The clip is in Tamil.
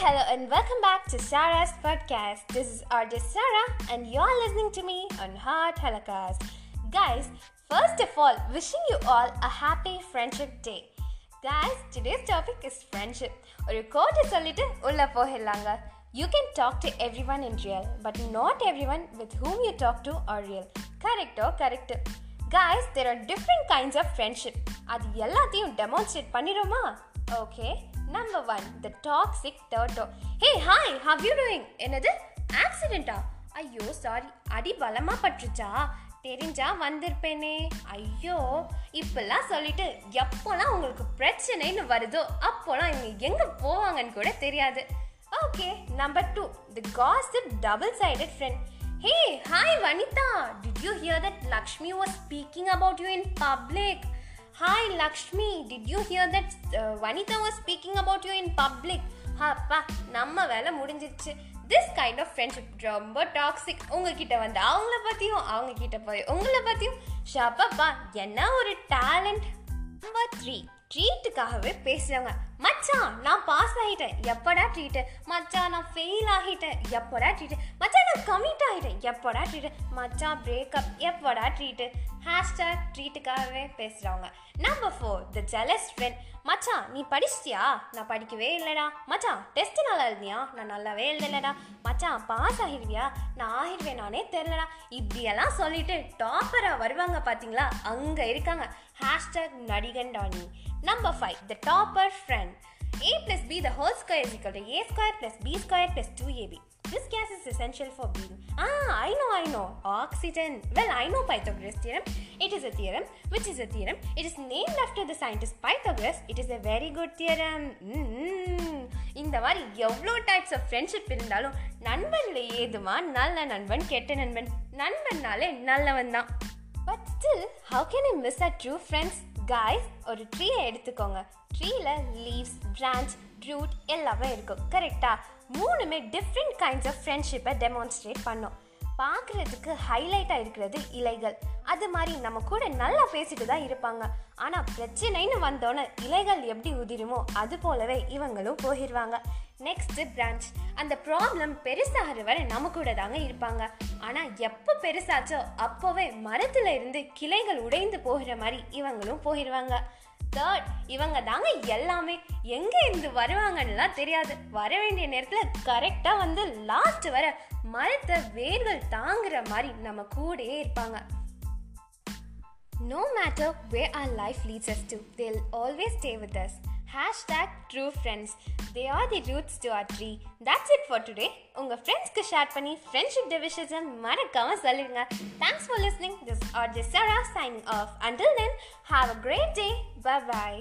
hello, and welcome back to Sarah's podcast. This is RJ Sarah, and you're listening to me on Heart Holocaust. Guys, first of all, wishing you all a happy Friendship Day. Guys, today's topic is friendship. ஒரு கோட்டை சொல்லிட்டு உள்ள போயிடலாங்க you can talk to everyone in real but not everyone with whom you talk to are real கரெக்டோ correct guys there are different kinds of friendship அது எல்லாத்தையும் demonstrate பண்ணிடுமா okay Number one the toxic டர்டோ hey hi how you doing என்னது? ஆக்சிடெண்ட்டா ஐயோ சாரி அடி பலமாக பட்டுருச்சா? தெரிஞ்சா வந்திருப்பேனே. ஐயோ இப்பெல்லாம் சொல்லிட்டு எப்போல்லாம் உங்களுக்கு பிரச்சனைன்னு வருதோ அப்போல்லாம் இவங்க எங்கே போவாங்கன்னு கூட தெரியாது. Okay number two the gossip double sided friend hey hi Vanitha did you hear that Lakshmi was speaking about you in public hi Lakshmi did you hear that Vanitha was speaking about you in public அப்பா நம்ம வேலை முடிஞ்சிருச்சு. திஸ் கைண்ட் ஆஃப் ஃப்ரெண்ட்ஷிப் ரொம்ப டாக்ஸிக் உங்ககிட்ட வந்து அவங்கள பற்றியும் அவங்க கிட்ட போய் உங்களை பற்றியும் ஷாப்பாப்பா என்ன ஒரு டேலண்ட் நம்பர் த்ரீ ட்ரீட்டுக்காகவே பேசுகிறவங்க மச்சான் நான் பாஸ் ஆகிட்டேன் எப்படா ட்ரீட்டு மச்சான் நான் ஃபெயில் ஆகிட்டேன். எப்படா ட்ரீட்டு மச்சான் நான் கமிட் ஆகிட்டேன் எப்படா ட்ரீட்டு மச்சான் பிரேக்கப் எப்படா ட்ரீட்டு ஹேஷ்டாக் ட்ரீட்டுக்காகவே பேசுகிறவங்க number four the jealous friend மச்சான் நீ படிச்சிட்டியா? நான் படிக்கவே இல்லைடா. மச்சான் டெஸ்ட் நல்லா எழுதியா நான் நல்லாவே எழுதலடா. மச்சான் பாஸ் ஆகிடுவியா? நான் ஆகிடுவேன் நானே தெரிலடா இப்படியெல்லாம் சொல்லிட்டு டாப்பராக வருவாங்க பார்த்தீங்களா அங்கே இருக்காங்க. ஹேஷ்டாக் நடிகன் Danny number five the topper friend a plus b the whole square is equal to a square plus b square plus 2ab. This gas is essential for being. Ah, I know, I know. Oxygen. Well, I know Pythagoras theorem. It is a theorem. Which is a theorem? It is named after the scientist Pythagoras. It is a very good theorem. Mm-hmm. இந்த மாதிரி எவ்வளோ டைப்ஸ் ஆஃப் ஃப்ரெண்ட்ஷிப் இருந்தாலும் நண்பனில் ஏதுமா நல்ல நண்பன் கெட்ட நண்பன் நண்பன்னாலே நல்லவன் தான் but still how can I miss a true friends guys ஒரு ட்ரீயை எடுத்துக்கோங்க. ட்ரீயில் லீவ்ஸ் பிரான்ச் ரூட் எல்லாமே இருக்கும். கரெக்டாக மூணுமே டிஃப்ரெண்ட் கைண்ட்ஸ் ஆஃப் ஃப்ரெண்ட்ஷிப்பை டெமான்ஸ்ட்ரேட் பண்ணோம். பார்க்குறதுக்கு ஹைலைட்டாக இருக்கிறது இலைகள். அது மாதிரி நம்ம கூட நல்லா பேசிட்டு தான் இருப்பாங்க. ஆனால் பிரச்சனைன்னு வந்தோன்னே இலைகள் எப்படி உதிருமோ அது போலவே இவங்களும் போயிடுவாங்க. நெக்ஸ்ட்டு பிரான்ச் அந்த ப்ராப்ளம் பெருசாகிற வரை நம்ம கூட தாங்க இருப்பாங்க. ஆனால் எப்போ பெருசாச்சோ அப்போவே மரத்தில் இருந்து கிளைகள் உடைந்து போகிற மாதிரி இவங்களும் போயிடுவாங்க. தேர்ட் இவங்க தாங்க எல்லாமே. எங்கே இருந்து வருவாங்கன்னுலாம் தெரியாது. வர வேண்டிய நேரத்தில் கரெக்டாக வந்து லாஸ்ட் வர மரத்தை வேர்கள் தாங்குற மாதிரி நம்ம கூடயே இருப்பாங்க. No matter where our life leads us they'll always stay with with us. True friends they are the roots roots are our that's it for for today. உங்கள் ஃப்ரெண்ட்ஸ்க்கு ஷேர் பண்ணி ஃப்ரெண்ட்ஷிப் டிவிஷன்ஸை மறக்காமல் சொல்லிடுங்க. Thanks for listening this R Jess Sara signing off until then have a great day bye bye